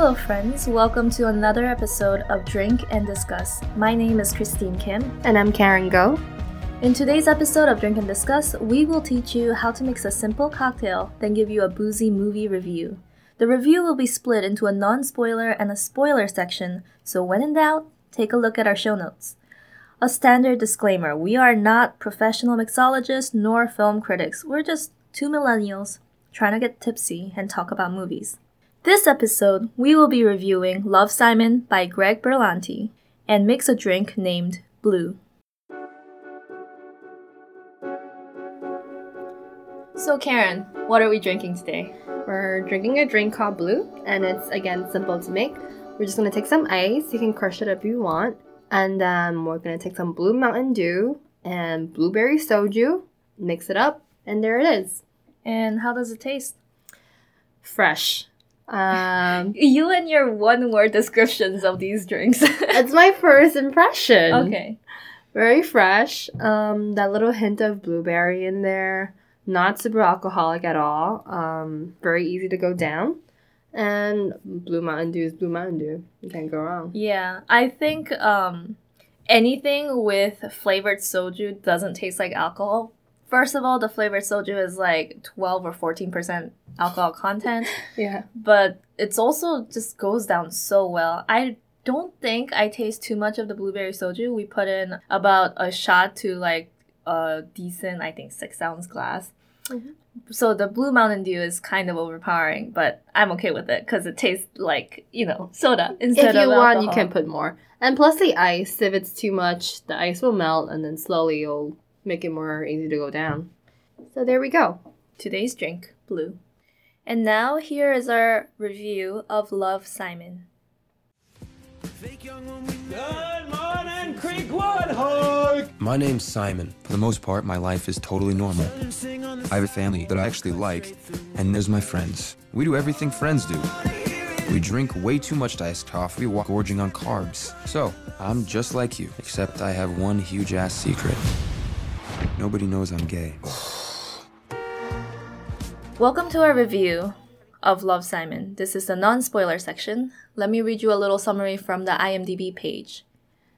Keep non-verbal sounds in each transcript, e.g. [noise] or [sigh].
Hello, friends. Welcome to another episode of Drink and Discuss. My name is Christine Kim. And I'm Karen Go. In today's episode of Drink and Discuss, we will teach you how to mix a simple cocktail, then give you a boozy movie review. The review will be split into a non spoiler and a spoiler section, so when in doubt, take a look at our show notes. A standard disclaimer we are not professional mixologists nor film critics. We're just two millennials trying to get tipsy and talk about movies. This episode, we will be reviewing Love Simon by Greg Berlanti and mix a drink named Blue. So, Karen, what are we drinking today? We're drinking a drink called Blue, and it's again simple to make. We're just gonna take some ice. You can crush it if you want, and then we're gonna take some Blue Mountain Dew and blueberry soju, mix it up, and there it is. And how does it taste? Fresh. Um, [laughs] you and your one word descriptions of these drinks. [laughs] it's my first impression. Okay. Very fresh. Um, that little hint of blueberry in there. Not super alcoholic at all. Um, very easy to go down. And Blue Mountain Dew is Blue Mountain Dew. You can't go wrong. Yeah, I think um, anything with flavored soju doesn't taste like alcohol. First of all, the flavored soju is like 12 or 14% alcohol content. [laughs] Yeah. But it's also just goes down so well. I don't think I taste too much of the blueberry soju. We put in about a shot to like a decent, I think, six ounce glass. Mm-hmm. So the Blue Mountain Dew is kind of overpowering, but I'm okay with it because it tastes like you know soda instead of If you want, alcohol. you can put more. And plus the ice, if it's too much, the ice will melt and then slowly you'll make it more easy to go down. So there we go. Today's drink, blue. And now here is our review of Love Simon. Good morning, Creekwood Hog! My name's Simon. For the most part, my life is totally normal. I have a family that I actually like, and there's my friends. We do everything friends do. We drink way too much iced coffee while gorging on carbs. So, I'm just like you, except I have one huge ass secret. Nobody knows I'm gay. Welcome to our review of Love Simon. This is the non spoiler section. Let me read you a little summary from the IMDb page.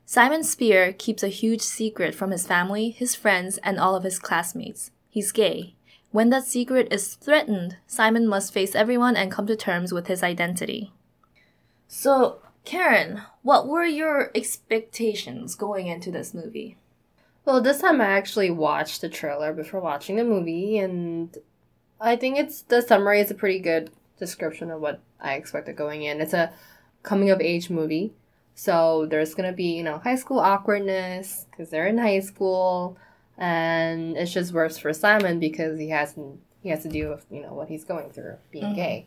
Simon Spier keeps a huge secret from his family, his friends, and all of his classmates. He's gay. When that secret is threatened, Simon must face everyone and come to terms with his identity. So, Karen, what were your expectations going into this movie? Well, this time I actually watched the trailer before watching the movie, and I think it's the summary is a pretty good description of what I expected going in. It's a coming of age movie, so there's gonna be you know high school awkwardness because they're in high school, and it's just worse for Simon because he hasn't he has to deal with you know what he's going through being Mhm. gay,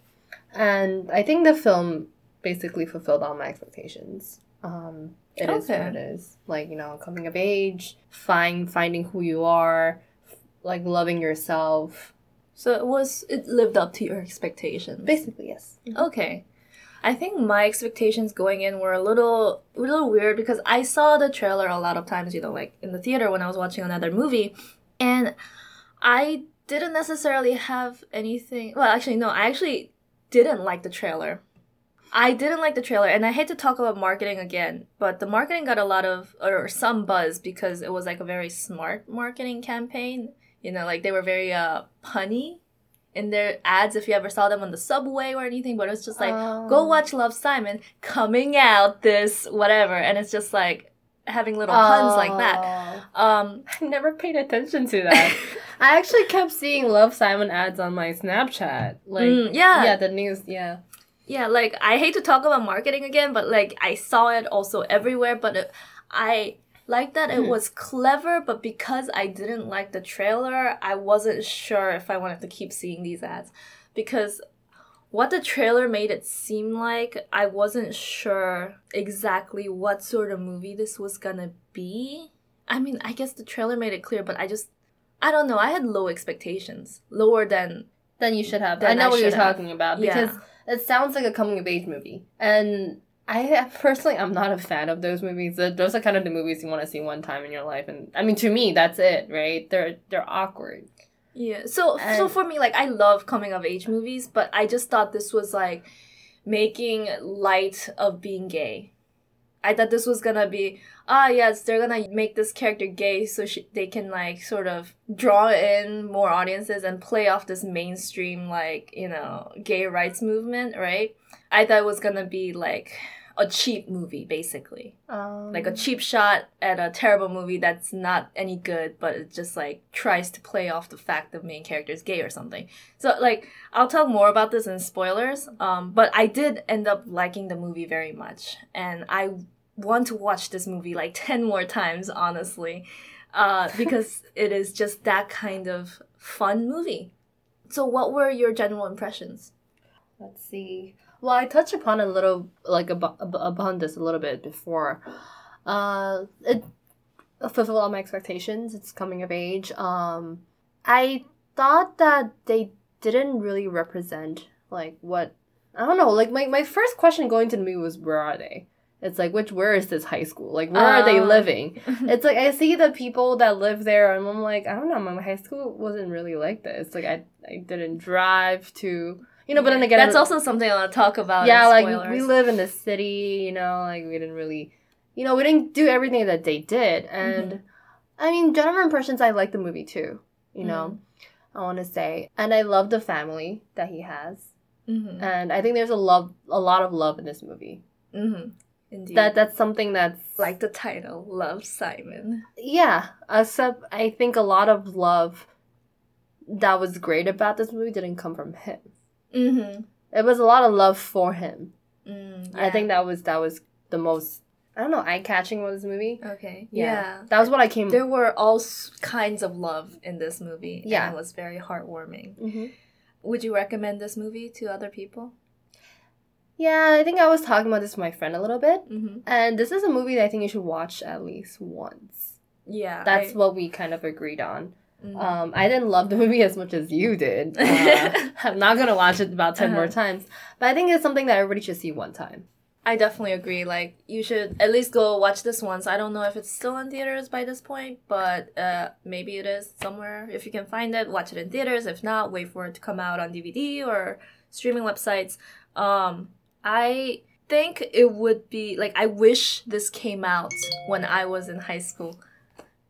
and I think the film basically fulfilled all my expectations. Um, it is Okay. what it is. Like you know, coming of age, find finding who you are, like loving yourself. So it was it lived up to your expectations. Basically, yes. Okay. I think my expectations going in were a little a little weird because I saw the trailer a lot of times, you know, like in the theater when I was watching another movie, and I didn't necessarily have anything. Well, actually, no, I actually didn't like the trailer. I didn't like the trailer, and I hate to talk about marketing again, but the marketing got a lot of or some buzz because it was like a very smart marketing campaign. You know, like they were very uh punny in their ads if you ever saw them on the subway or anything, but it was just like go Oh. watch Love Simon coming out this whatever, and it's just like having little puns like that. Um, [laughs] I never paid attention to that. [laughs] I actually kept seeing Love Simon ads on my Snapchat. Like, Mm, yeah. yeah, the news, yeah. Yeah, like I hate to talk about marketing again, but like I saw it also everywhere, but it, I like that it Hmm. was clever, but because I didn't like the trailer, I wasn't sure if I wanted to keep seeing these ads because what the trailer made it seem like, I wasn't sure exactly what sort of movie this was gonna be. I mean, I guess the trailer made it clear, but I just, I don't know, I had low expectations. Lower than, than you should have. Then I know I what you're have. talking about Yeah. It sounds like a coming of age movie. And I [laughs] personally, I'm not a fan of those movies. Those are kind of the movies you want to see one time in your life. And I mean, to me, that's it, right? They're they're awkward. yeah. So, so for me, like, I love coming of age movies, but I just thought this was like making light of being gay. I thought this was gonna be ah yes they're gonna make this character gay so she, they can like sort of draw in more audiences and play off this mainstream like you know gay rights movement right? I thought it was gonna be like a cheap movie basically. Um, like a cheap shot at a terrible movie that's not any good but it just like tries to play off the fact the main character is gay or something. So like i'll talk more about this in spoilers um, but i did end up liking the movie very much and i want to watch this movie like [laughs] 10 more times honestly uh, because [laughs] it is just that kind of fun movie so what were your general impressions Let's see. Well, I touched upon a little, like ab- ab- upon this a little bit before. Uh, it fulfilled all my expectations. It's coming of age. Um, I thought that they didn't really represent like what I don't know. Like my my first question going to the movie was, where are they? It's like which where is this high school? Like where are they Uh. living? [laughs] it's like I see the people that live there, and I'm like, I don't know. My high school wasn't really like this. Like I I didn't drive to. You know, but then again, that's also something i want to talk about yeah, like we live in the city, you know, like we didn't really, you know, we didn't do everything that they did. And Mm-hmm. I mean, general impressions, I like the movie too, you know, Mm-hmm. I want to say. And I love the family that he has. mm-hmm. And I think there's a love, a lot of love in this movie. Mm-hmm. Indeed. That That's something that's like the title, Love Simon. yeah, except I think a lot of love that was great about this movie didn't come from him. Mm-hmm. It was a lot of love for him. Mm, I think that was that was the most I don't know eye catching about this movie. Okay. Yeah. Yeah. That was what I came. There were all s- kinds of love in this movie. Yeah. And it was very heartwarming. Mhm. Would you recommend this movie to other people? Yeah, I think I was talking about this with my friend a little bit, Mm-hmm. and this is a movie that I think you should watch at least once. Yeah. That's I, what we kind of agreed on. mhm. Um, I didn't love the movie as much as you did. [laughs] Uh, I'm not gonna watch it about 10 more Uh-huh. times, but I think it's something that everybody should see one time. I definitely agree. Like, you should at least go watch this once. I don't know if it's still in theaters by this point, but uh, maybe it is somewhere. If you can find it, watch it in theaters. If not, wait for it to come out on DVD or streaming websites. Um, I think it would be like I wish this came out when I was in high school.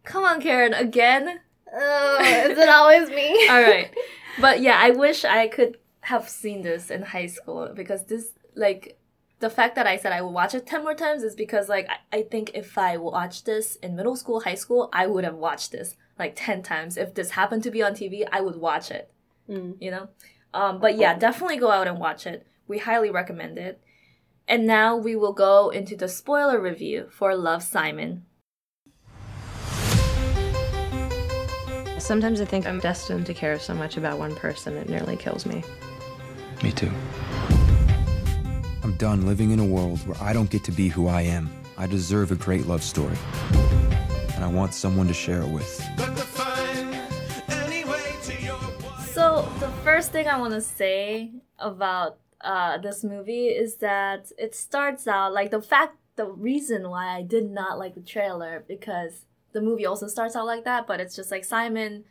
Come on, Karen, again. Oh, is it always me? [laughs] All right. But yeah, I wish I could have seen this in high school because this, like, the fact that I said I would watch it 10 more times is because, like, I, I think if I watched this in middle school, high school, I would have watched this like 10 times. If this happened to be on TV, I would watch it, Mm. you know? Um, but yeah, definitely go out and watch it. We highly recommend it. And now we will go into the spoiler review for Love Simon. Sometimes I think I'm destined to care so much about one person it nearly kills me. Me too. I'm done living in a world where I don't get to be who I am. I deserve a great love story. And I want someone to share it with. So the first thing I want to say about uh, this movie is that it starts out like the fact, the reason why I did not like the trailer because the movie also starts out like that, but it's just like Simon's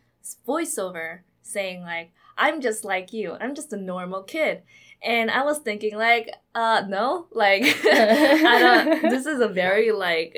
voiceover saying like, "I'm just like you. I'm just a normal kid." And I was thinking like, uh, no, like, [laughs] I don't. This is a very like,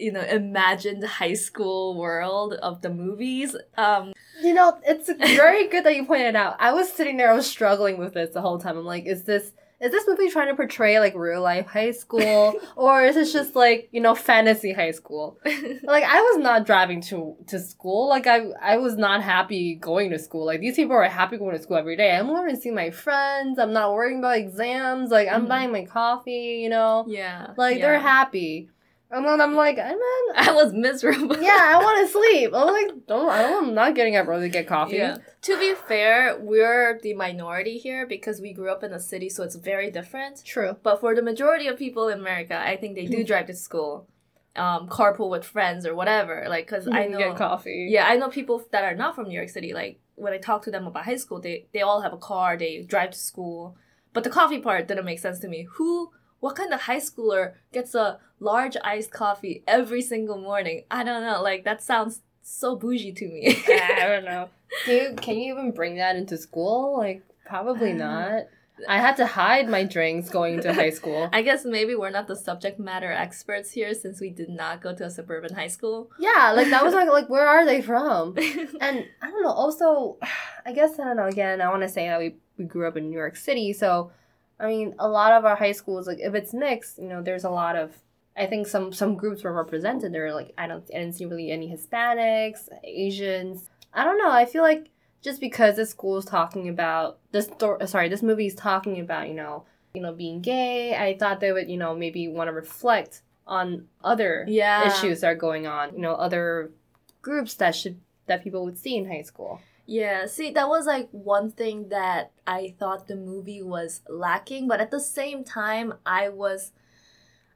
you know, imagined high school world of the movies. Um, You know, it's very good that you pointed out. I was sitting there, I was struggling with this the whole time. I'm like, is this is this movie trying to portray like real life high school, [laughs] or is this just like you know fantasy high school? [laughs] Like I was not driving to to school. Like I I was not happy going to school. Like these people are happy going to school every day. I'm going to see my friends. I'm not worrying about exams. Like I'm Mhm. buying my coffee. You know, yeah, like yeah. they're happy. And then I'm like, I'm in, [laughs] I was miserable. yeah, I want to [laughs] sleep. I'm like, don't, I don't, I'm not getting up early to get coffee. Yeah. To be fair, we're the minority here because we grew up in a city, so it's very different. True. But for the majority of people in America, I think they do [laughs] drive to school, um, carpool with friends or whatever. Like, cause I know, get coffee. yeah, I know people that are not from New York City. Like when I talk to them about high school, they they all have a car, they drive to school. But the coffee part didn't make sense to me. Who? What kind of high schooler gets a large iced coffee every single morning? I don't know. Like that sounds so bougie to me. [laughs] I don't know. [laughs] Do you, can you even bring that into school? Like, probably not. I had to hide my drinks going to high school. [laughs] I guess maybe we're not the subject matter experts here since we did not go to a suburban high school. Yeah, like that was like like where are they from? And I don't know. Also, [sighs] I guess I don't know. Again, I want to say that we we grew up in New York City, so I mean, a lot of our high schools, like if it's mixed, you know, there's a lot of. I think some some groups were represented. There were like I don't I didn't see really any Hispanics, Asians. I don't know. I feel like just because this school is talking about this story, sorry, this movie is talking about you know you know being gay. I thought they would you know maybe want to reflect on other Yeah. issues that are going on. You know, other groups that should that people would see in high school. Yeah, see, that was like one thing that I thought the movie was lacking, but at the same time, I was.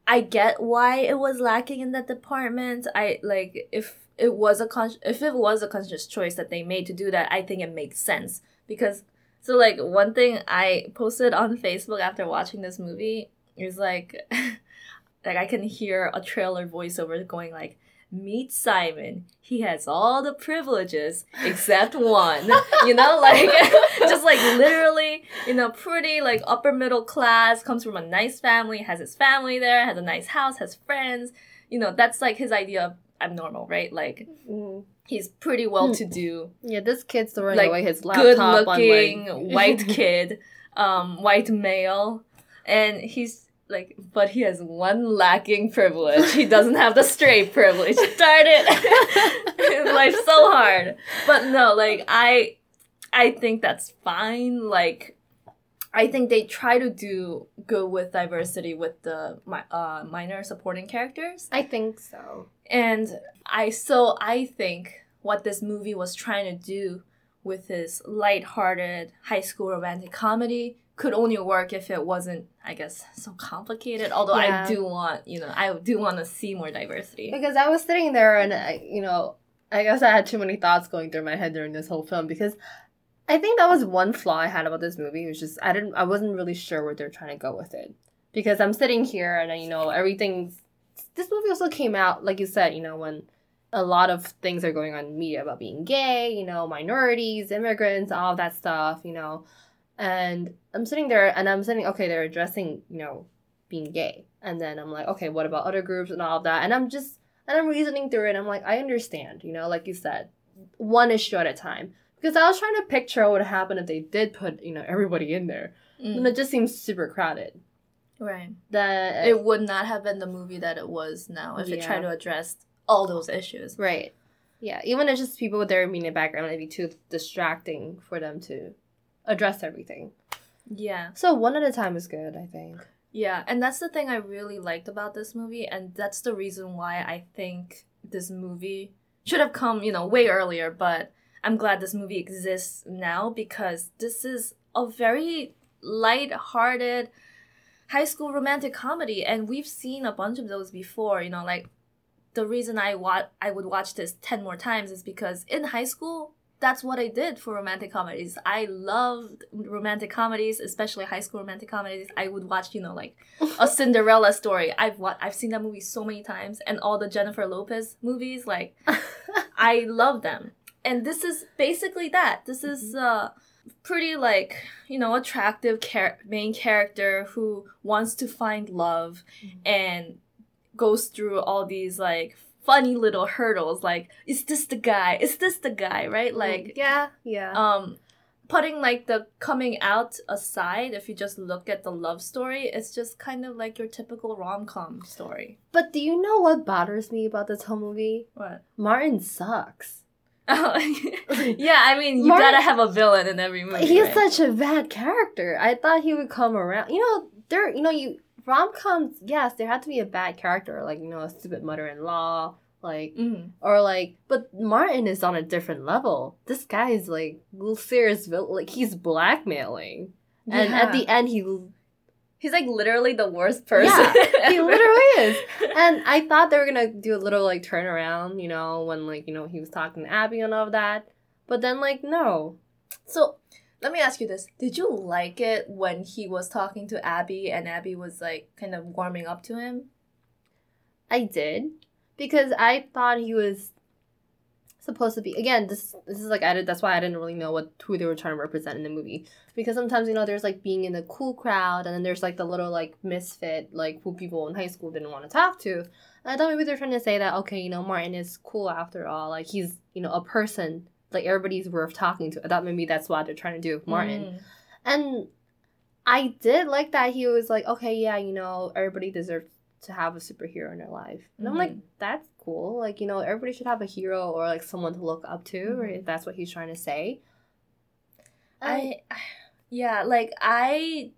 I get why it was lacking in that department. I like if it was a con- if it was a conscious choice that they made to do that, I think it makes sense because so like one thing I posted on Facebook after watching this movie is like [laughs] like I can hear a trailer voiceover going like meet Simon. He has all the privileges except one. you know, like [laughs] just like literally, you know, pretty like upper middle class, comes from a nice family, has his family there, has a nice house, has friends. You know, that's like his idea of abnormal, right? Like he's pretty well to do, Yeah, this kid's throwing like away his Good looking on like white [laughs] kid, um, white male, and he's like, but he has one lacking privilege. He doesn't have the straight privilege. [laughs] Darn it, [laughs] life's so hard. But no, like I, I think that's fine. Like. I think they try to do good with diversity with the mi- uh, minor supporting characters. I think so. And I so I think what this movie was trying to do with this light-hearted high school romantic comedy could only work if it wasn't, I guess, so complicated. Although Yeah. I do want, you know, I do want to see more diversity. Because I was sitting there and I, you know, I guess I had too many thoughts going through my head during this whole film because I think that was one flaw I had about this movie. It was just I didn't I wasn't really sure where they're trying to go with it. Because I'm sitting here and you know everything's this movie also came out like you said, you know, when a lot of things are going on in media about being gay, you know, minorities, immigrants, all that stuff, you know. And I'm sitting there and I'm sitting okay, they're addressing, you know, being gay. And then I'm like, okay, what about other groups and all of that? And I'm just and I'm reasoning through it. I'm like, I understand, you know, like you said, one issue at a time. Because I was trying to picture what would happen if they did put, you know, everybody in there. Mm. And it just seems super crowded. Right. That It would not have been the movie that it was now if it tried to address all those issues. right. Yeah, even if just people with their immediate background it'd be too distracting for them to address everything. Yeah. So one at a time is good, I think. Yeah, and that's the thing I really liked about this movie, and that's the reason why I think this movie should have come, you know, way earlier, but I'm glad this movie exists now because this is a very light-hearted high school romantic comedy and we've seen a bunch of those before, you know, like the reason I wa- I would watch this 10 more times is because in high school that's what I did for romantic comedies. I loved romantic comedies, especially high school romantic comedies. I would watch, you know, like a [laughs] Cinderella story. I've wa- I've seen that movie so many times, and all the Jennifer Lopez movies. Like, [laughs] I love them. And this is basically that. This is uh pretty like you know attractive char- main character who wants to find love and goes through all these like funny little hurdles like is this the guy is this the guy right like yeah, yeah. um putting like the coming out aside if you just look at the love story it's just kind of like your typical rom-com story but do you know what bothers me about this whole movie? what Martin sucks. [laughs] yeah i mean you [laughs] Martin- gotta have a villain in every movie He's right? such a bad character. I thought he would come around. You know, there. You know, you rom coms. Yes, there had to be a bad character, like you know, a stupid mother-in-law, like Mhm. or like. But Martin is on a different level. This guy is like serious. Like he's blackmailing, and at the end he. he's like literally the worst person Yeah, he [laughs] literally is. And I thought they were gonna do a little like turnaround, you know, when like you know he was talking to Abby and all of that. But then like no, So let me ask you this: Did you like it when he was talking to Abby and Abby was like kind of warming up to him? I did because I thought he was supposed to be again this this is like I did that's why I didn't really know what who they were trying to represent in the movie. Because sometimes you know there's like being in the cool crowd and then there's like the little like misfit like who people in high school didn't want to talk to. And I thought maybe they're trying to say that okay you know Martin is cool after all like he's you know a person like everybody's worth talking to I thought maybe that's what they're trying to do with Martin Mm. and I did like that he was like, okay, yeah, you know, everybody deserves to have a superhero in their life. And I'm like, Mhm. that's cool. Like, you know, everybody should have a hero or like someone to look up to, Mhm. right? If that's what he's trying to say. I, yeah, like I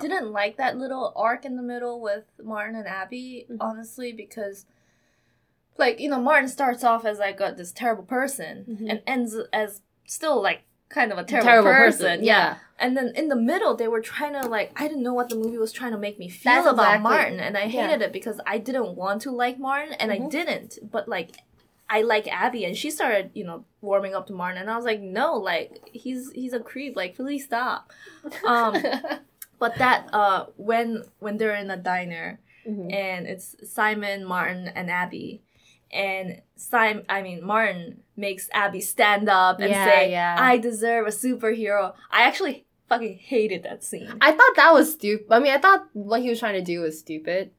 didn't like that little arc in the middle with Martin and Abby, Mhm. honestly, because like you know Martin starts off as like a, this terrible person Mhm. and ends as still like kind of a terrible, Terrible person. person, yeah. yeah. And then in the middle, they were trying to like I didn't know what the movie was trying to make me feel That's about exactly- Martin, and I yeah. hated it because I didn't want to like Martin, and I Mhm. didn't. But like, I like Abby, and she started you know warming up to Martin, and I was like, no, like he's he's a creep, like please stop. Um, [laughs] but that uh when when they're in a diner Mhm. and it's Simon, Martin, and Abby. And Simon, I mean Martin makes Abby stand up and Yeah, say, yeah. "I deserve a superhero." I actually fucking hated that scene. I thought that was stupid. I mean, I thought what he was trying to do was stupid.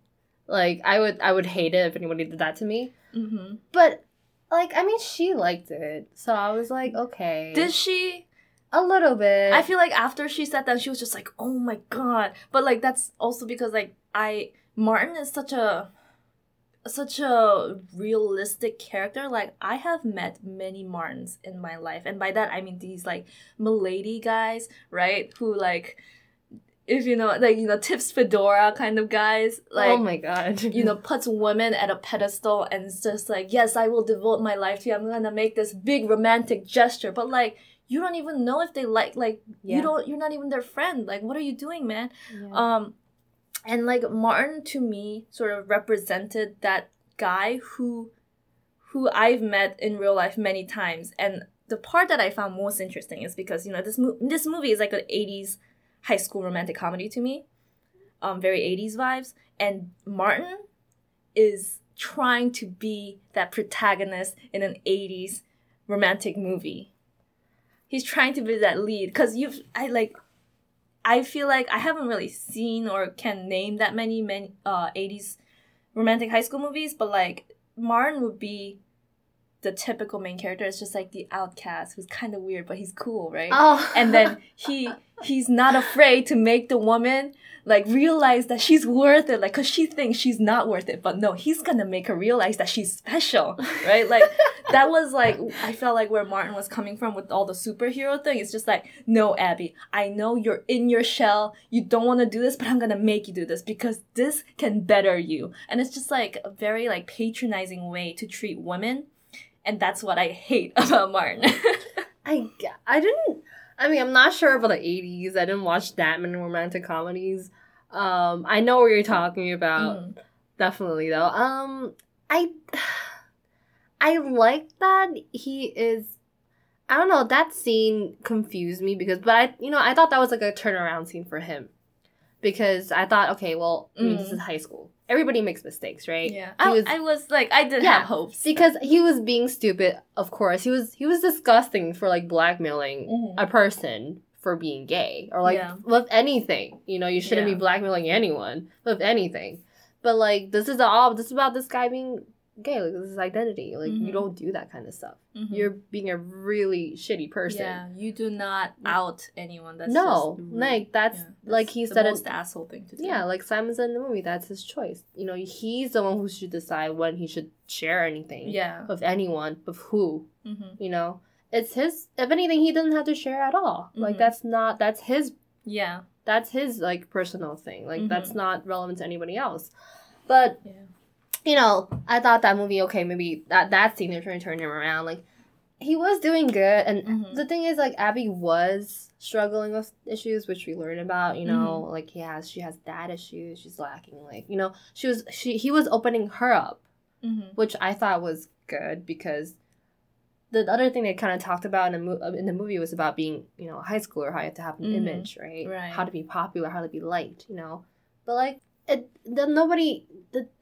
Like, I would, I would hate it if anybody did that to me. hmm But, like, I mean, she liked it, so I was like, okay, Did she? a little bit. I feel like after she sat down, she was just like, "Oh my god!" But like that's also because like I Martin is such a such a realistic character. Like I have met many Martins in my life, and by that I mean these like milady guys, right? Who like, if you know, like you know, tips fedora kind of guys, like. oh my god, you know, puts women at a pedestal and it's just like, yes, I will devote my life to you. I'm gonna make this big romantic gesture. But like, you don't even know if they like, like, Yeah. you don't, you're not even their friend. Like, what are you doing, man? Yeah. Um, and like Martin to me sort of represented that guy who, who I've met in real life many times. And the part that I found most interesting is because you know this mo- this movie is like an '80s high school romantic comedy to me, um, very '80s vibes. And Martin is trying to be that protagonist in an '80s romantic movie. He's trying to be that lead because you've I like I feel like I haven't really seen or can name that many many uh 80s romantic high school movies, but like Martin would be the typical main character. It's just like the outcast who's kind of weird, but he's cool, right? oh, and then he he's not afraid to make the woman like realize that she's worth it like because she thinks she's not worth it but no he's gonna make her realize that she's special [laughs] right like that was like i felt like where martin was coming from with all the superhero thing it's just like no abby i know you're in your shell you don't want to do this but i'm gonna make you do this because this can better you and it's just like a very like patronizing way to treat women and that's what i hate [laughs] about martin [laughs] I I didn't. I mean, I'm not sure about the 80s. I didn't watch that many romantic comedies. Um, I know what you're talking about. Mm. Definitely though. Um, I, [sighs] I like that he is. I don't know. That scene confused me because, but I, you know, I thought that was like a turnaround scene for him, because I thought, okay, well, I mean, this Mm. is high school. Everybody makes mistakes, right? Yeah, I was- I was like, I did Yeah, have hopes because he was being stupid. Of course, he was. He was disgusting for like blackmailing Mhm. a person for being gay or like Yeah. with anything. You know, you shouldn't Yeah. be blackmailing anyone with anything. But like this is all this is about this guy being gay. Like this is identity. Like you Mhm. don't do that kind of stuff. Mhm. You're being a really shitty person. Yeah, you do not out anyone. That's no, just like that's Yeah, like he the said it. most asshole thing to do. Yeah, like Simon said in the movie, that's his choice. You know, he's the one who should decide when he should share anything yeah. of anyone, of who. hmm You know, it's his. If anything, he doesn't have to share at all. Like Mhm. that's not. That's his Yeah. that's his like personal thing. Like that's not relevant to anybody else. But Yeah. You know, I thought that movie okay, maybe that that scene they're trying to turn him around. Like he was doing good, and Mhm. the thing is, like Abby was struggling with issues, which we learned about. You know, Mm-hmm. like he has she has dad issues. She's lacking like you know she was she he was opening her up, hmm which I thought was good because. The other thing they kind of talked about in the, mo- in the movie was about being, you know, a high schooler, how you have to have an Mhm. image, right? Right. How to be popular, how to be liked, you know. But like it the nobody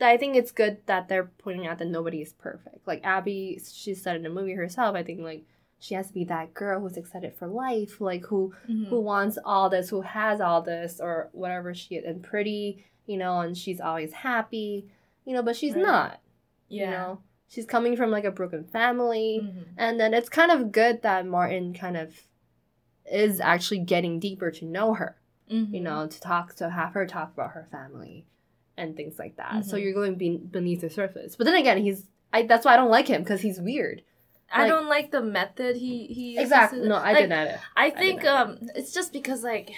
I think it's good that they're pointing out that nobody is perfect. Like Abby, she said in the movie herself. I think like she has to be that girl who's excited for life, like who Mhm. who wants all this, who has all this, or whatever she is, and pretty, you know, and she's always happy, you know. But she's Right. not. yeah. You know, she's coming from like a broken family, Mhm. and then it's kind of good that Martin kind of is actually getting deeper to know her you Mhm. know, to talk to have her talk about her family and things like that. So Mhm. you're going be- beneath the surface. But then again, he's I that's why I don't like him because he's weird. I don't like the method he he uses Exactly. No, I like, didn't either. I think either. um it's just because like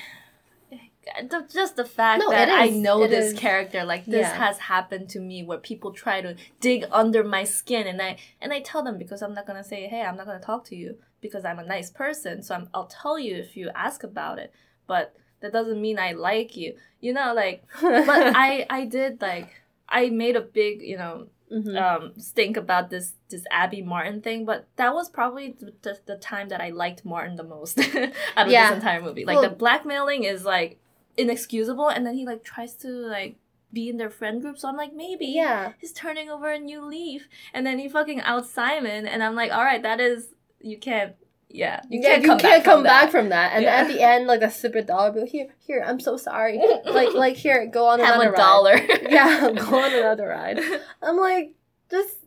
the, just the fact No, that I know It this is. character like this Yeah. has happened to me where people try to dig under my skin and I and I tell them because I'm not gonna say hey I'm not gonna talk to you because I'm a nice person so I'm, I'll tell you if you ask about it but that doesn't mean I like you you know like [laughs] but I I did like I made a big you know Mhm. um stink about this this Abby Martin thing, but that was probably the, the, the time that I liked Martin the most [laughs] out of Yeah. this entire movie. Like Well- the blackmailing is like inexcusable, and then he like tries to like be in their friend group. So I'm like, maybe yeah. he's turning over a new leaf, and then he fucking out Simon, and I'm like, all right, that is you can't. Yeah, you yeah, can't you come can't back come from back that. from that. And Yeah. at the end, like a stupid dollar bill. Here, here, I'm so sorry. like, [laughs] like here, go on Have another a ride. dollar. Yeah, [laughs] go on another ride. I'm like, just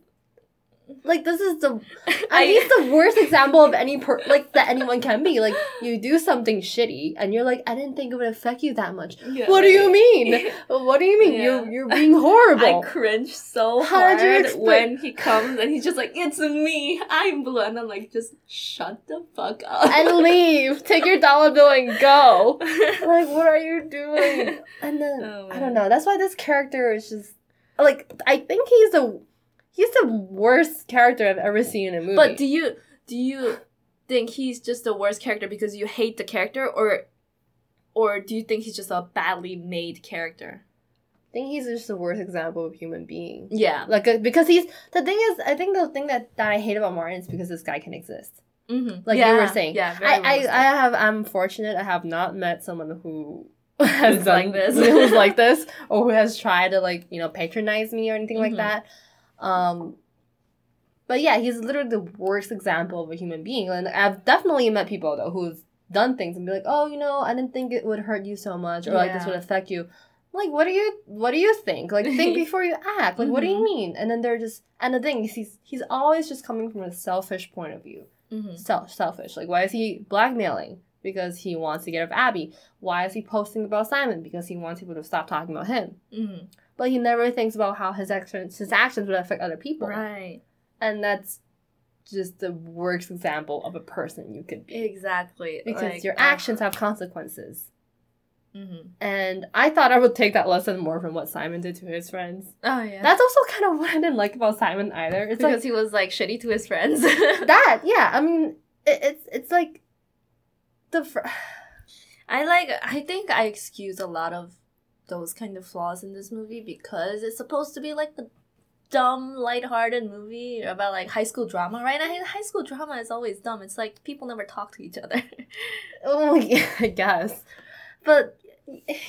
like this is the [laughs] I think it's the worst example of any per like that anyone can be. Like you do something shitty and you're like, I didn't think it would affect you that much. Yeah, What do you mean? [laughs] What do you mean? Yeah. You're you're being horrible. I cringe so How hard expect- when he comes and he's just like, "It's me, I'm blue," and I'm like, "Just shut the fuck up and leave. Take your dollar bill and go. [laughs] Like, what are you doing? And then Oh, I don't know. That's why this character is just like I think he's the he's the worst character I've ever seen in a movie. But do you do you think he's just the worst character because you hate the character, or or do you think he's just a badly made character? I think he's just the worst example of human being. Yeah. Like uh, because he's the thing is I think the thing that, that I hate about Martin is because this guy can exist. Mm-hmm. Like you were saying. Yeah. I, I I have I'm fortunate I have not met someone who [laughs] has done like this. [laughs] who's like this [laughs] or who has tried to like you know patronize me or anything like Mhm. that. Um, but yeah, he's literally the worst example of a human being, and I've definitely met people though who's done things and be like, oh, you know, I didn't think it would hurt you so much or like this would affect you. Like, what do you what do you think? Like, think [laughs] before you act. Like, what do you Mhm. mean? And then they're just and the thing is, he's he's always just coming from a selfish point of view Mhm. self selfish. Like, why is he blackmailing? Because he wants to get rid of Abby. Why is he posting about Simon? Because he wants people to stop talking about him. Mhm. But he never thinks about how his actions his actions would affect other people. Right. And that's just the worst example of a person you could be. Exactly. Because Like, your uh, actions have consequences. mhm. And I thought I would take that lesson more from what Simon did to his friends. Oh yeah. That's also kind of what I didn't like about Simon either. It's because like he was like shitty to his friends. [laughs] that, yeah. I mean, it, it's it's like the fr- [sighs] I like I think I excuse a lot of those kind of flaws in this movie because it's supposed to be like the dumb, lighthearted movie about like high school drama, right? I high school drama is always dumb. It's like people never talk to each other. [laughs] Oh, [laughs] yeah, I guess. But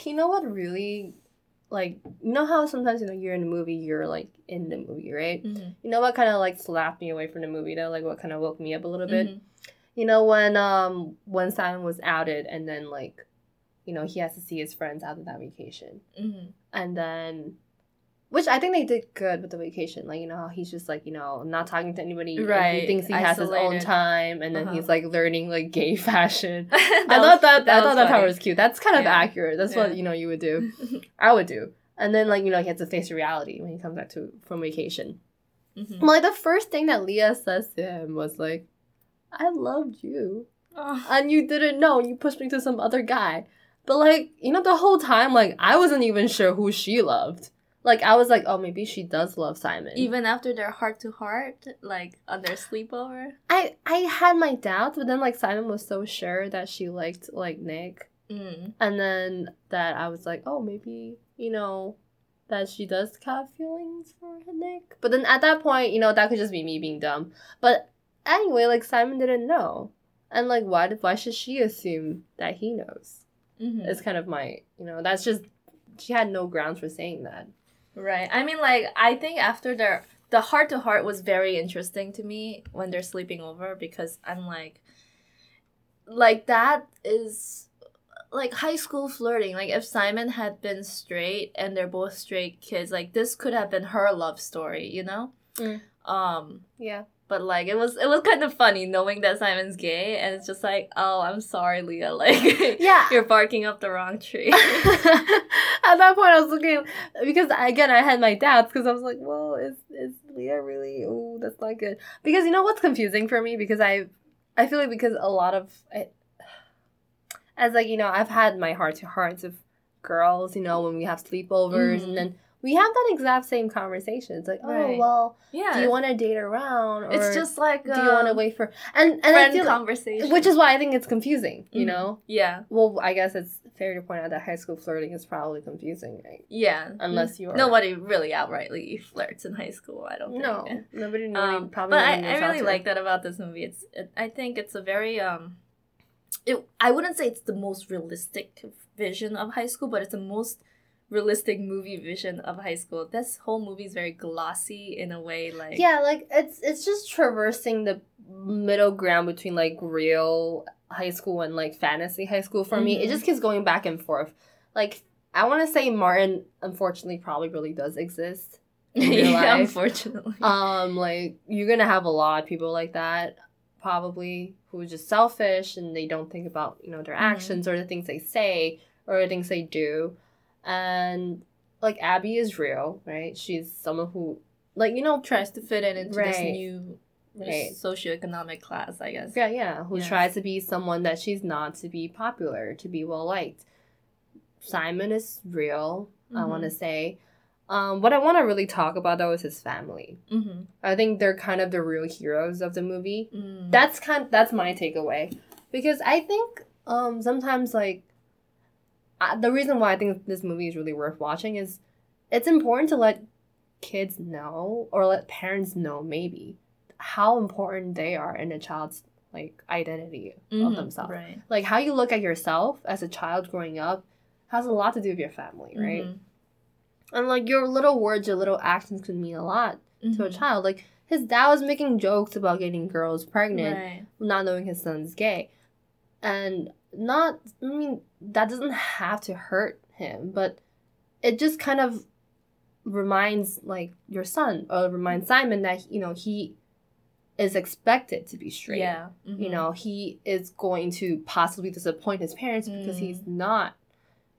you know what really like you know how sometimes you know you're in a movie, you're like in the movie, right? mm-hmm. You know what kind of like slapped me away from the movie though, like what kind of woke me up a little bit. Mhm. You know when um when Simon was outed and then like you know he has to see his friends after that vacation. Mhm. And then which I think they did good with the vacation. Like, you know, how he's just like, you know, not talking to anybody. Right, He thinks he has his own time and then Uh-huh. he's like learning like gay [laughs] fashion. I was- thought that, I was thought that part was cute. That's kind of Yeah. accurate. That's what you know you would do. [laughs] I would do. And then like you know he has to face reality when he comes back to from vacation. Mhm. Like the first thing that Leah says to him was like, "I loved you, Oh. and you didn't know, and you pushed me to some other guy." But like you know the whole time like I wasn't even sure who she loved. Like I was like, oh maybe she does love Simon. Even after their heart to heart, like on their sleepover. I I had my doubts, but then like Simon was so sure that she liked like Nick. Mm. And then that I was like, oh, maybe, you know, that she does have feelings for Nick. But then at that point, you know, that could just be me being dumb. But anyway, like Simon didn't know. And like why did why should she assume that he knows? Mhm. It's kind of my you know, that's just she had no grounds for saying that. Right. I mean, like, I think after their the heart to heart was very interesting to me when they're sleeping over because I'm like, like that is like high school flirting. Like if Simon had been straight and they're both straight kids, like this could have been her love story, you know. Mm. Um, Yeah. But like it was it was kind of funny knowing that Simon's gay, and it's just like, oh, I'm sorry, Leah. [laughs] Like, Yeah. you're barking up the wrong tree. [laughs] At that point, I was looking because again I had my doubts because I was like, "Well, is is Leah really? Oh, that's not good." Because you know what's confusing for me because I, I feel like because a lot of, I, as like you know, I've had my heart to hearts of girls. You know, when we have sleepovers Mhm. and then we have that exact same conversation. It's like, Right. oh well, yeah, do you want to date around? Or It's just like do you want to um, wait for and and I friend feel like, conversation, which is why I think it's confusing. You Mhm. know. yeah, Well, I guess it's fair to point out that high school flirting is probably confusing, right? yeah. Unless you are nobody really outrightly flirts in high school. I don't think. No, nobody, nobody Um, probably. but I, I really like that about this movie. It's it, I think it's a very um, it I wouldn't say it's the most realistic vision of high school, but it's the most realistic movie vision of high school. This whole movie is very glossy in a way, like Yeah, like it's it's just traversing the middle ground between like real high school and like fantasy high school for me. It Mhm. just keeps going back and forth. Like I want to say Martin, unfortunately, probably really does exist in [laughs] real yeah, life. unfortunately. um, like you're gonna have a lot of people like that probably who are just selfish and they don't think about you know their Mhm. actions or the things they say or the things they do and like abby is real right she's someone who like you know tries to fit in into this new Right. socioeconomic class, I guess. yeah yeah who Yes. tries to be someone that she's not to be popular to be well liked simon is real i Mhm. want to say um, what i want to really talk about though is his family Mm-hmm. i think they're kind of the real heroes of the movie Mm. that's kind that's my takeaway because i think um sometimes like uh, the reason why i think this movie is really worth watching is it's important to let kids know or let parents know maybe how important they are in a child's like identity of Mhm, themselves Right. like how you look at yourself as a child growing up has a lot to do with your family right Mhm. and like your little words your little actions can mean a lot to a Mhm. child like his dad was making jokes about getting girls pregnant Right. not knowing his son's gay. And not, I mean, that doesn't have to hurt him, but it just kind of reminds, like, your son, or reminds Simon that, you know, he is expected to be straight. Yeah. You mhm. know, he is going to possibly disappoint his parents because Mm. he's not,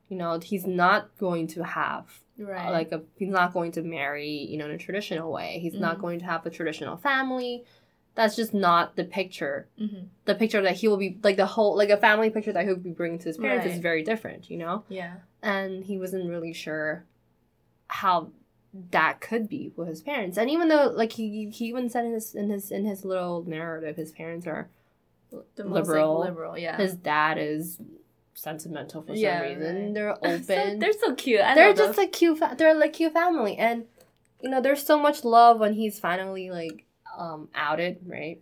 you know, he's not going to have Right. like a he's not going to marry you know in a traditional way he's not Mhm. going to have a traditional family that's just not the picture hmm the picture that he will be like the whole like a family picture that he'll be bringing to his parents is very different you know Yeah. and he wasn't really sure how that could be with his parents and even though like he he even said in his in his in his little narrative his parents are The most, like, liberal liberal. Yeah. his dad is sentimental for Yeah, some reason right. [laughs] they're So- open they're so cute. I they're just those. a cute fa- they're like cute family and you know there's so much love when he's finally like um outed right?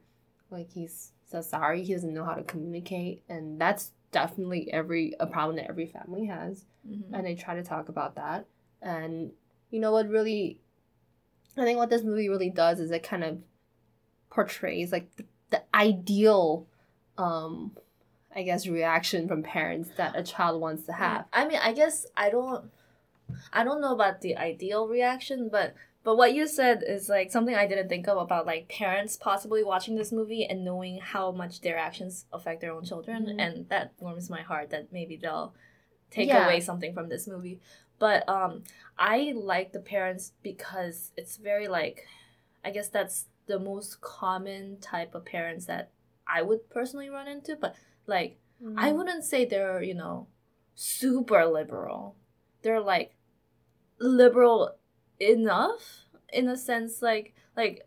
Like he's so sorry he doesn't know how to communicate and that's definitely every a problem that every family has. Mhm. and they try to talk about that. And you know what really i think what this movie really does is it kind of portrays like the, the ideal um i guess reaction from parents that a child wants to have. I mean, I guess I don't, I don't know about the ideal reaction, but but what you said is like something I didn't think of about like parents possibly watching this movie and knowing how much their actions affect their own children, Mhm. and that warms my heart that maybe they'll take Yeah. away something from this movie. But um, I like the parents because it's very like, I guess that's the most common type of parents that I would personally run into, but like. I Mm. wouldn't say they're, you know, super liberal. They're like liberal enough in a sense like like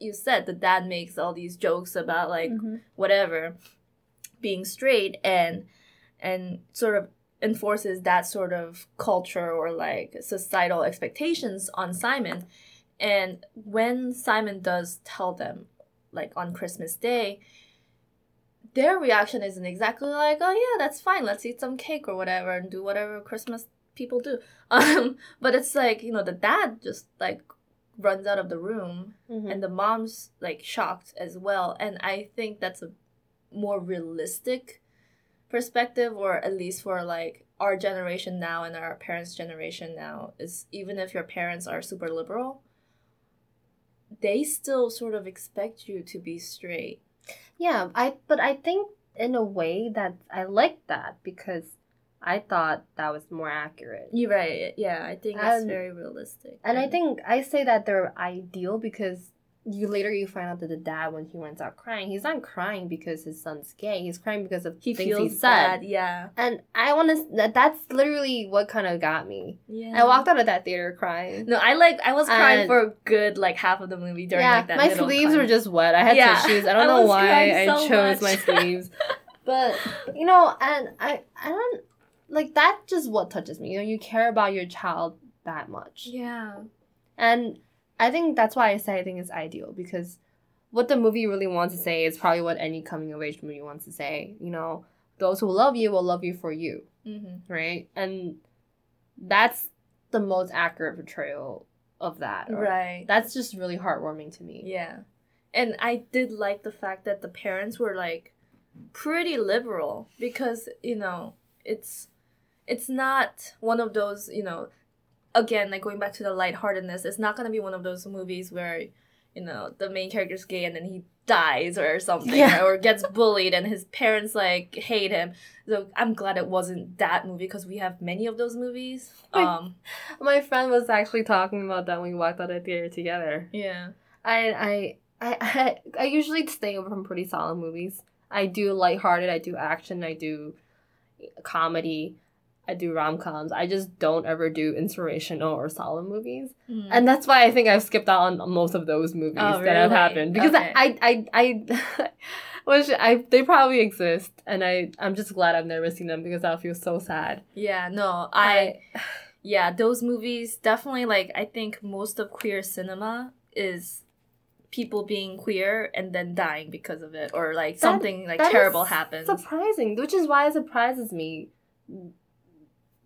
you said the dad makes all these jokes about like Mhm. whatever being straight and and sort of enforces that sort of culture or like societal expectations on Simon. And when Simon does tell them like on Christmas Day, their reaction isn't exactly like, oh yeah, that's fine, let's eat some cake or whatever and do whatever Christmas people do. [laughs] Um, but it's like you know the dad just like runs out of the room, Mhm. and the mom's like shocked as well. And I think that's a more realistic perspective, or at least for like our generation now and our parents' generation now, is even if your parents are super liberal, they still sort of expect you to be straight. Yeah, I but I think in a way that I like that because I thought that was more accurate. You're right. Yeah, I think that's And- very realistic. And I think I say that they're ideal because you later you find out that the dad when he runs out crying, he's not crying because his son's gay. He's crying because of he things feels he said. bad. Yeah. And I want to. That, that's literally what kind of got me. Yeah. I walked out of that theater crying. No, I like. I was crying And- for a good like half of the movie during yeah, like that. my sleeves were just wet. I had Yeah, tissues. I don't I know why crying I so chose my [laughs] sleeves, but you know, and I, I don't like that. Just what touches me. You know, you care about your child that much, Yeah. and I think that's why I say I think it's ideal because what the movie really wants to say is probably what any coming of age movie wants to say. You know, those who love you will love you for you, Mm-hmm. right? And that's the most accurate portrayal of that. Right. That's just really heartwarming to me. Yeah. And I did like the fact that the parents were like pretty liberal because, you know, it's it's not one of those, you know, again, like going back to the lightheartedness, it's not going to be one of those movies where, you know, the main character's gay and then he dies or something Yeah. or gets bullied and his parents like hate him. So I'm glad it wasn't that movie because we have many of those movies. Um [laughs] My friend was actually talking about that when we walked out of the theater together. yeah. I I I I, I usually stay away from pretty solid movies. I do lighthearted, I do action, I do comedy, I do rom coms. I just don't ever do inspirational or solid movies, Mm. and that's why I think I've skipped out on most of those movies Oh, that have happened because Okay. I I I. I [laughs] Which I they probably exist, and I I'm just glad I've never seen them because I feel so sad. Yeah, no, I, [sighs] yeah, those movies definitely like I think most of queer cinema is people being queer and then dying because of it or like That- something like terrible happens. Surprising, which is why it surprises me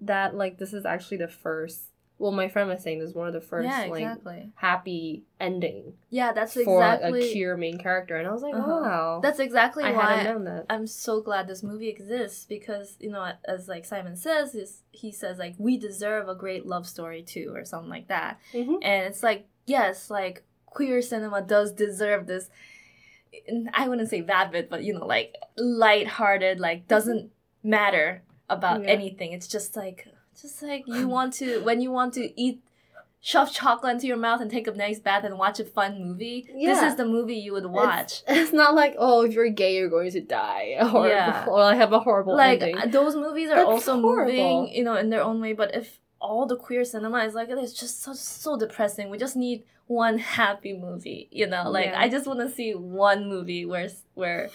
that like this is actually the first. Well, my friend was saying this is one of the first yeah, like exactly. happy ending Yeah, that's for exactly a queer main character, and I was like, Uh-huh. wow, That's exactly I why hadn't known that. I'm so glad this movie exists because you know as like Simon says is he says like we deserve a great love story too or something like that. Mhm. and it's like yes like queer cinema does deserve this i wouldn't say vapid but you know like light-hearted like doesn't matter about Yeah. anything it's just like just like you want to when you want to eat shove chocolate into your mouth and take a nice bath and watch a fun movie this is the movie you would watch It's, [laughs] it's not like oh, if you're gay, you're going to die, [laughs] or Yeah. or I have a horrible like ending. uh, those movies are That's also horrible. moving you know in their own way but if all the queer cinema is like it's just so so depressing we just need one happy movie you know like Yeah. i just want to see one movie where where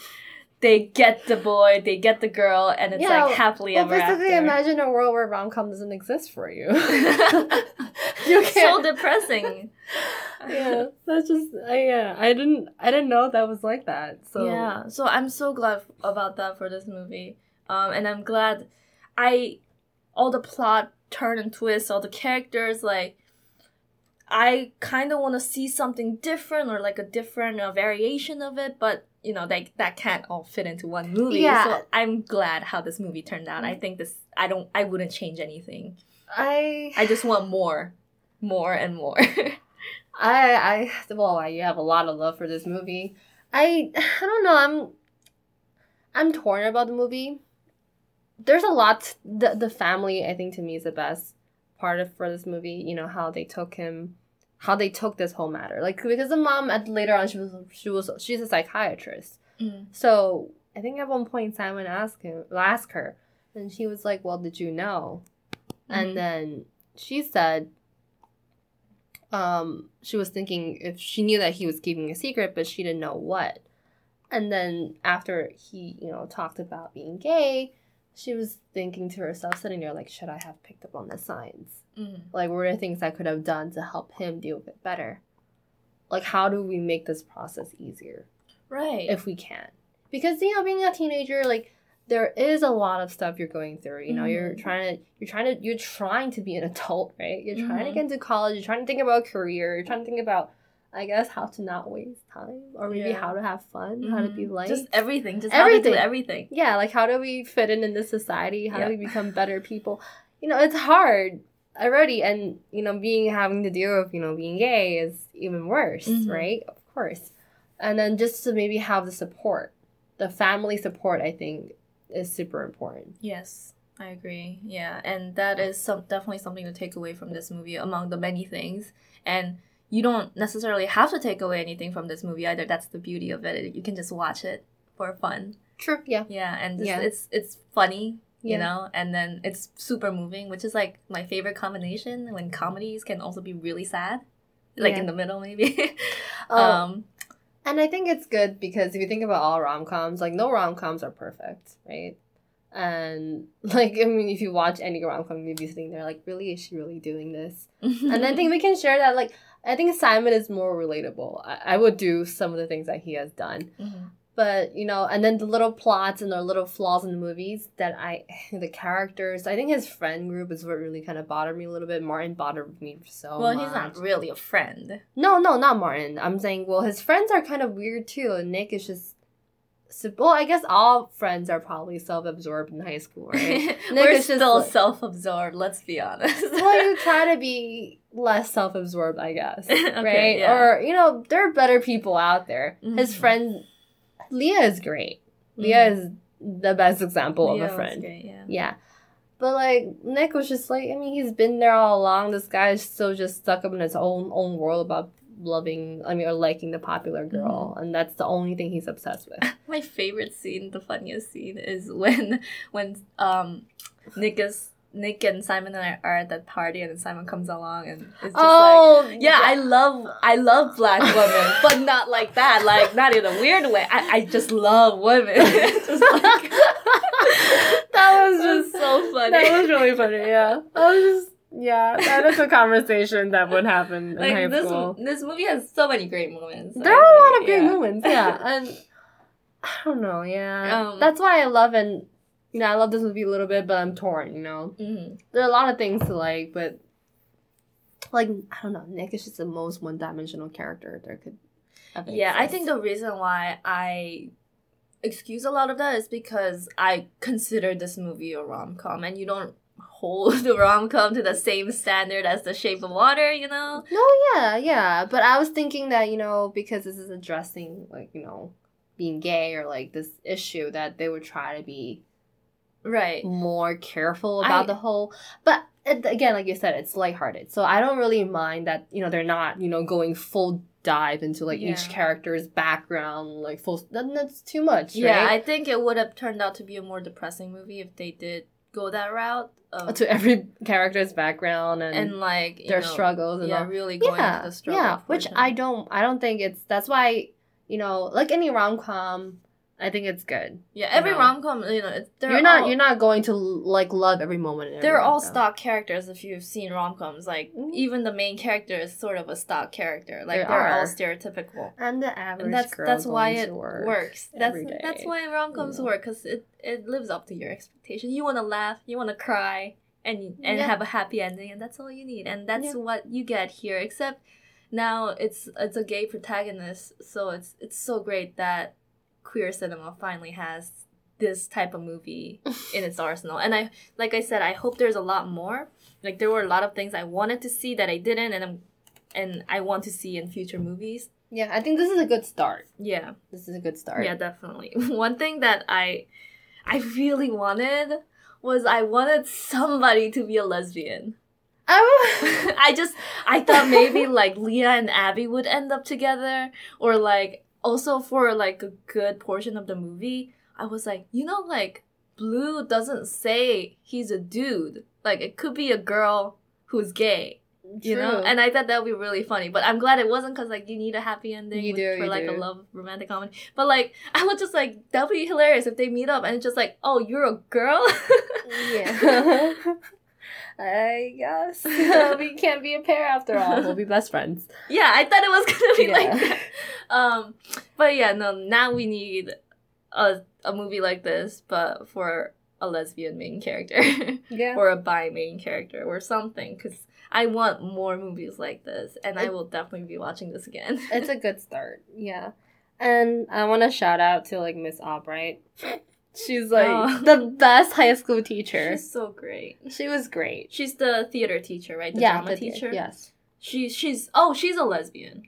they get the boy they get the girl and it's Yeah, like happily ever after. well, ever basically, after imagine a world where rom com doesn't exist for you. [laughs] [laughs] you so depressing [laughs] yeah, that's just I yeah. I didn't I didn't know that was like that. So yeah so i'm so glad about that for this movie um and i'm glad i all the plot turn and twist all the characters like i kind of want to see something different or like a different uh, variation of it but you know like that can't all fit into one movie Yeah. so i'm glad how this movie turned out i think this i don't i wouldn't change anything I i just want more more and more [laughs] I I well, I have a lot of love for this movie. I I don't know. I'm I'm torn about the movie. There's a lot. The the family, I think, to me is the best part of for this movie. You know how they took him, how they took this whole matter. Like because the mom at later on she was she was she's a psychiatrist. Mm. So I think at one point Simon asked him asked her, and she was like, "Well, did you know?" Mhm. And then she said, um, she was thinking if she knew that he was keeping a secret, but she didn't know what. And then after he, you know, talked about being gay, she was thinking to herself, sitting there, like, should I have picked up on the signs? Mm. Like, what are things I could have done to help him deal with it better? Like, how do we make this process easier? right if we can. Because you know, being a teenager, like there is a lot of stuff you're going through. You know, you're Mhm. trying to you're trying to you're trying to be an adult, right? You're trying to Mhm. get into college. You're trying to think about a career. You're trying to think about, I guess, how to not waste time or maybe Yeah. how to have fun, how to be Mhm. liked. Just everything. Just everything. Everything. yeah, like how do we fit in in this society? How Yeah. do we become better people? You know, it's hard already, and you know, being having to deal with you know being gay is even worse, Mhm. right? Of course, and then just to maybe have the support, the family support, I think is super important. Yes, I agree. Yeah, and that is some definitely something to take away from this movie among the many things. And you don't necessarily have to take away anything from this movie either. That's the beauty of it. You can just watch it for fun. True. Yeah. Yeah, and just, Yeah. it's it's funny, you Yeah. know, and then it's super moving, which is like my favorite combination when comedies can also be really sad, like Yeah. in the middle maybe. [laughs] Oh. um, And I think it's good because if you think about all rom coms, like no rom coms are perfect, right? And [laughs] like I mean, if you watch any rom com, you'd be sitting there like, really, is she really doing this? [laughs] and I think we can share that. Like, I think Simon is more relatable. I, I would do some of the things that he has done, Mhm. but you know, and then the little plots and the little flaws in the movies that I, [laughs] the characters. I think his friend group is what really kind of bothered me a little bit. Martin bothered me so well, much. he's not really a friend. No, no, not Martin. I'm saying, well, his friends are kind of weird too. And Nick is just. Well, I guess all friends are probably self-absorbed in high school, right? [laughs] We're still like- self-absorbed. Let's be honest. well, you [laughs] try to be less self-absorbed, I guess, [laughs] Okay, right? yeah. Or you know, there are better people out there. His Mhm. friend Leah is great. Leah Mhm. is the best example of a friend. great, yeah. Yeah. But like Nick was just like I mean he's been there all along. This guy is still just stuck up in his own own world about loving I mean or liking the popular girl and that's the only thing he's obsessed with. [laughs] My favorite scene, the funniest scene, is when when um Nick is Nick and Simon and I are at that party, and then Simon comes along, and it's just like. oh Yeah, I love I love black women, [laughs] but not like that. Like not in a weird way. I, I just love women. [laughs] Just like that was just so funny. That was really funny, yeah. I was just yeah, that is a conversation that would happen in high like this school. this movie has so many great moments. There are a lot of great yeah. moments, yeah. [laughs] And I don't know, yeah. Um, That's why I love and you know, I love this movie a little bit, but I'm torn, you know. Mhm. There are a lot of things to like, but like I don't know, Nick is just the most one dimensional character there could Yeah, I think the reason why I excuse a lot of that is because I consider this movie a rom com, and you don't hold [laughs] the rom com to the same standard as The Shape of Water. You know. No, yeah, yeah. But I was thinking that, you know, because this is addressing like, you know, being gay or like this issue that they would try to be Right. more careful about I- the whole but it, again like you said it's lighthearted so i don't really mind that you know they're not you know going full dive into like each character's background like full that's too much Yeah, I think it would have turned out to be a more depressing movie if they did go that route. Of, to every character's background and, and like their know, struggles and Yeah, all really going yeah into the struggle. yeah which i don't i don't think it's that's why you know like any rom-com i think it's good Yeah, every know. rom com, you know, they're you're not all, you're not going to like love every moment in every They're all rom-com. stock characters if you've seen rom coms. Like Mhm. even the main character is sort of a stock character. Like They they are all stereotypical. and the average And that's girl that's why it work works. That's day, that's why rom coms you know. work because it it lives up to your expectation. You want to laugh, you want to cry, and and Yeah. have a happy ending, and that's all you need. And that's Yeah. what you get here. Except now it's it's a gay protagonist, so it's it's so great that queer cinema finally has this type of movie [laughs] in its arsenal. And I like I said, I hope there's a lot more. Like there were a lot of things I wanted to see that I didn't, and I'm and I want to see in future movies. Yeah, I think this is a good start. Yeah. This is a good start. Yeah, definitely. [laughs] One thing that I I really wanted was I wanted somebody to be a lesbian. Oh, [laughs] I just I thought maybe like Leah and Abby would end up together or like also for like a good portion of the movie, I was like, you know like Blue doesn't say he's a dude. Like it could be a girl who's gay. You know, and I thought that would be really funny, but I'm glad it wasn't because like you need a happy ending with- do, for like a love romantic comedy. But like [laughs] I was just like that'd be hilarious if they meet up and it's just like, oh, you're a girl. [laughs] yeah. [laughs] I guess [laughs] we can't be a [laughs] pair after all. We'll be best friends. yeah, I thought it was gonna be like that. Um, but yeah, no. Now we need a a movie like this, but for a lesbian main character [laughs] Yeah. or a bi main character or something. Because I want more movies like this, and I will definitely be watching this again. it's a good start. Yeah. And I want to shout out to like Miss Albright. She's like Oh. the best high school teacher. She's so great. She was great. She's the theater teacher, right? The yeah, drama the- teacher. Yes. She's she's oh she's a lesbian.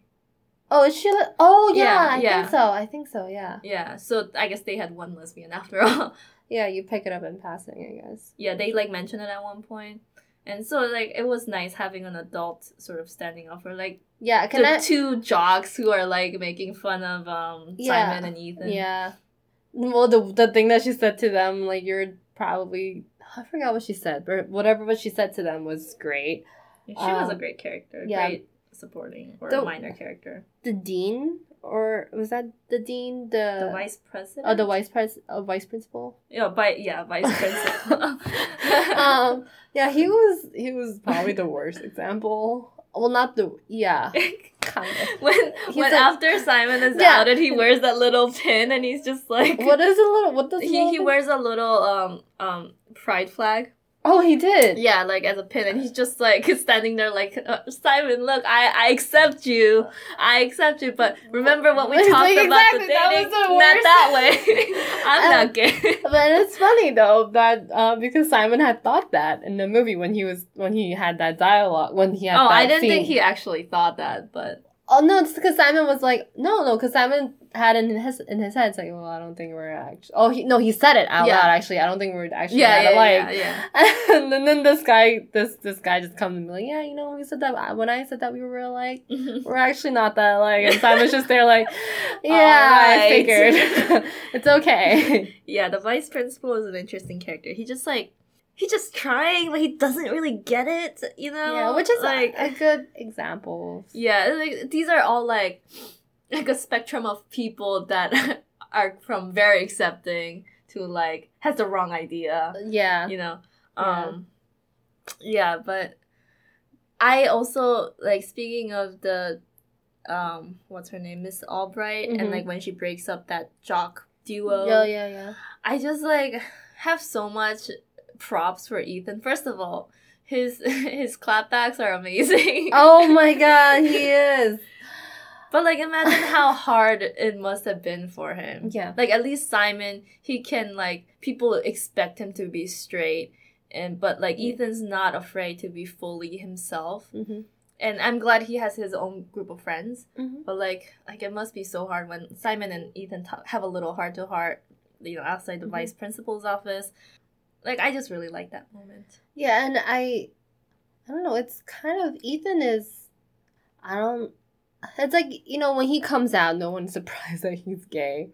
Oh, is she? Li- oh, yeah, Yeah, I yeah. think so. I think so. Yeah. Yeah, so I guess they had one lesbian after all. [laughs] Yeah, you pick it up in passing, I guess. yeah, they like mentioned it at one point. And so like it was nice having an adult sort of standing up for like Yeah. Can the I? two jocks who are like making fun of um Yeah. Simon and Ethan. Yeah. Well, the the thing that she said to them, like you're probably I forgot what she said, but whatever what she said to them was great. She was a Um, great character. yeah. Great supporting or The- minor character. The dean, or was that the dean? The The vice president. Oh, the vice pres, uh, vice principal. Yeah, by yeah, vice [laughs] principal. um, yeah, he was he was probably the worst example. Well, not the yeah, [laughs] kind of. [laughs] when He's when a- after Simon is Yeah. outed, he wears that little pin and he's just like What is a little? What does [laughs] he he wears a little um um pride flag. Oh, he did. Yeah, like as a pin, and he's just like [laughs] standing there, like uh, Simon, look, I I accept you, I accept you, but remember what we [laughs] Like, talked about exactly, the that was dating, the not that way. [laughs] I'm Um, not gay. But it's funny though that uh, because Simon had thought that in the movie when he was when he had that dialogue when he had. oh, that I didn't scene. think he actually thought that, but Oh no, it's because Simon was like, no, no, because Simon had in his in his head, it's like, well, I don't think we're actually. Oh, he no, he said it out Yeah. loud. Actually, I don't think we're actually yeah, yeah, alike. yeah, yeah. [laughs] And then, then this guy, this this guy just comes and be like, yeah, you know, we said that when I said that we were alike, mm-hmm. we're actually not that alike. And Simon's just there like, [laughs] yeah, I figured, [laughs] it's okay. yeah, the vice principal is an interesting character. He just like he just trying, but he doesn't really get it, you know. yeah, which is like a, a good example. [laughs] yeah, like these are all like like a spectrum of people that [laughs] are from very accepting to like has the wrong idea. Yeah, you know Yeah. um yeah but i also like speaking of the um what's her name miss albright Mhm. and like when she breaks up that jock duo yeah, yeah, yeah. i just like have so much props for ethan first of all his [laughs] his clapbacks are amazing [laughs] Oh my god, he is. [laughs] but like imagine how hard it must have been for him Yeah. like at least simon he can like people expect him to be straight and but like ethan's not afraid to be fully himself Mm-hmm. and i'm glad he has his own group of friends Mm-hmm. but like like it must be so hard when simon and ethan t- have a little heart to heart you know outside the Mhm. vice principal's office like i just really like that moment Yeah, and I, I don't know. It's kind of Ethan is, I don't. It's like you know when he comes out, no one's [laughs] surprised that he's gay.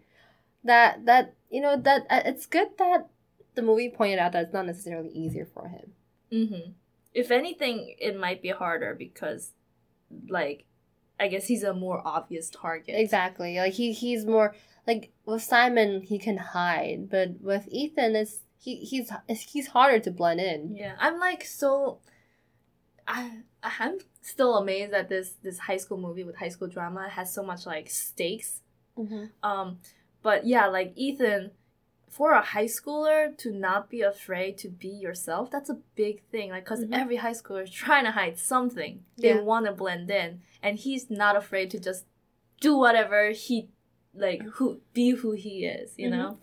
That that you know that uh, it's good that the movie pointed out that it's not necessarily easier for him. mm-hmm. if anything it might be harder because like i guess he's a more obvious target Exactly. Like he he's more like with Simon he can hide, but with Ethan it's he he's he's harder to blend in. Yeah, I'm like so. I I'm still amazed that this this high school movie with high school drama has so much like stakes. Mm-hmm. Um, but yeah, like Ethan, for a high schooler to not be afraid to be yourself, that's a big thing. Like, because Mhm. every high schooler is trying to hide something. They Yeah. want to blend in, and he's not afraid to just do whatever he like who be who he is. You Mhm. know.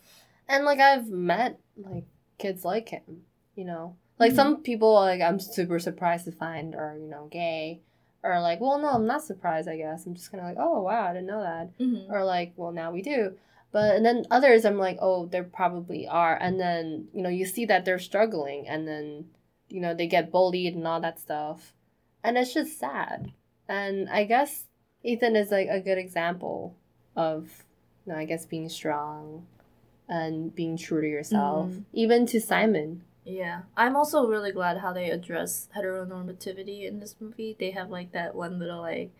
And like I've met like kids like him, you know. Like Mhm. some people like I'm super surprised to find are, you know, gay. Or like, well no, I'm not surprised, I guess. I'm just kinda like, oh wow, I didn't know that. Mm-hmm. Or like, well now we do. But and then others I'm like, oh, there probably are. And then, you know, you see that they're struggling and then, you know, they get bullied and all that stuff. And it's just sad. And I guess Ethan is like a good example of you know, I guess being strong and being true to yourself. Mhm. Even to Simon. Yeah, I'm also really glad how they address heteronormativity in this movie. They have like that one little like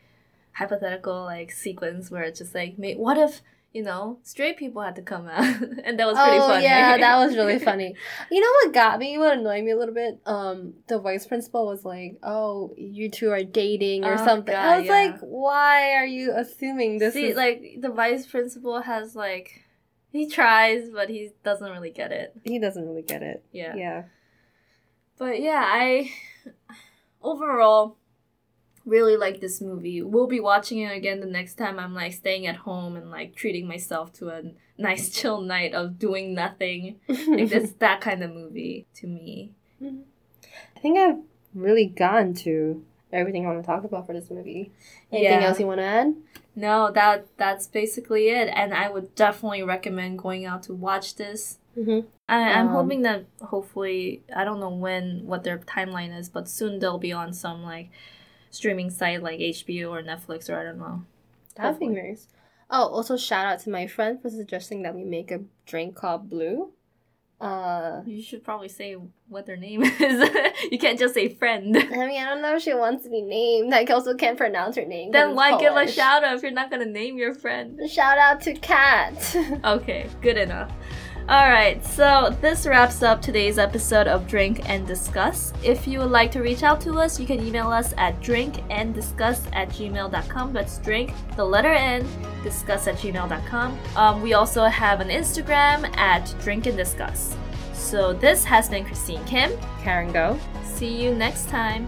hypothetical like sequence where it's just like, "May- what if you know straight people had to come out, [laughs] and that was pretty oh funny. yeah, that was really [laughs] funny. You know what got me? What annoyed me a little bit? Um, the vice principal was like, "Oh, you two are dating or Oh, something." God, I was yeah. like, "Why are you assuming this See, is like the vice principal has like He tries, but he doesn't really get it. He doesn't really get it. Yeah. Yeah. But yeah, I overall really like this movie. We'll be watching it again the next time I'm like staying at home and like treating myself to a [laughs] nice chill night of doing nothing. Like [laughs] it's that kind of movie to me. I think I've really gone to everything I want to talk about for this movie. Anything Yeah. else you want to add? No, that that's basically it, and I would definitely recommend going out to watch this. Mm-hmm. I, I'm Um, hoping that hopefully I don't know when what their timeline is, but soon they'll be on some like streaming site like HBO or Netflix or I don't know. That'd be nice. Oh, also shout out to my friend for suggesting that we make a drink called Blue. Uh, You should probably say what their name [laughs] is. you can't just say friend. I mean, I don't know if she wants to be named. I also can't pronounce her name. then why give a shout out if you're not gonna name your friend? Shout out to Kat. [laughs] Okay, good enough. Alright, so this wraps up today's episode of Drink and Discuss. If you would like to reach out to us, you can email us at drinkanddiscuss at gmail.com. That's drink, the letter N, discuss at gmail.com. Um, we also have an Instagram at drink and discuss. So this has been Christine Kim. Karen, go. See you next time.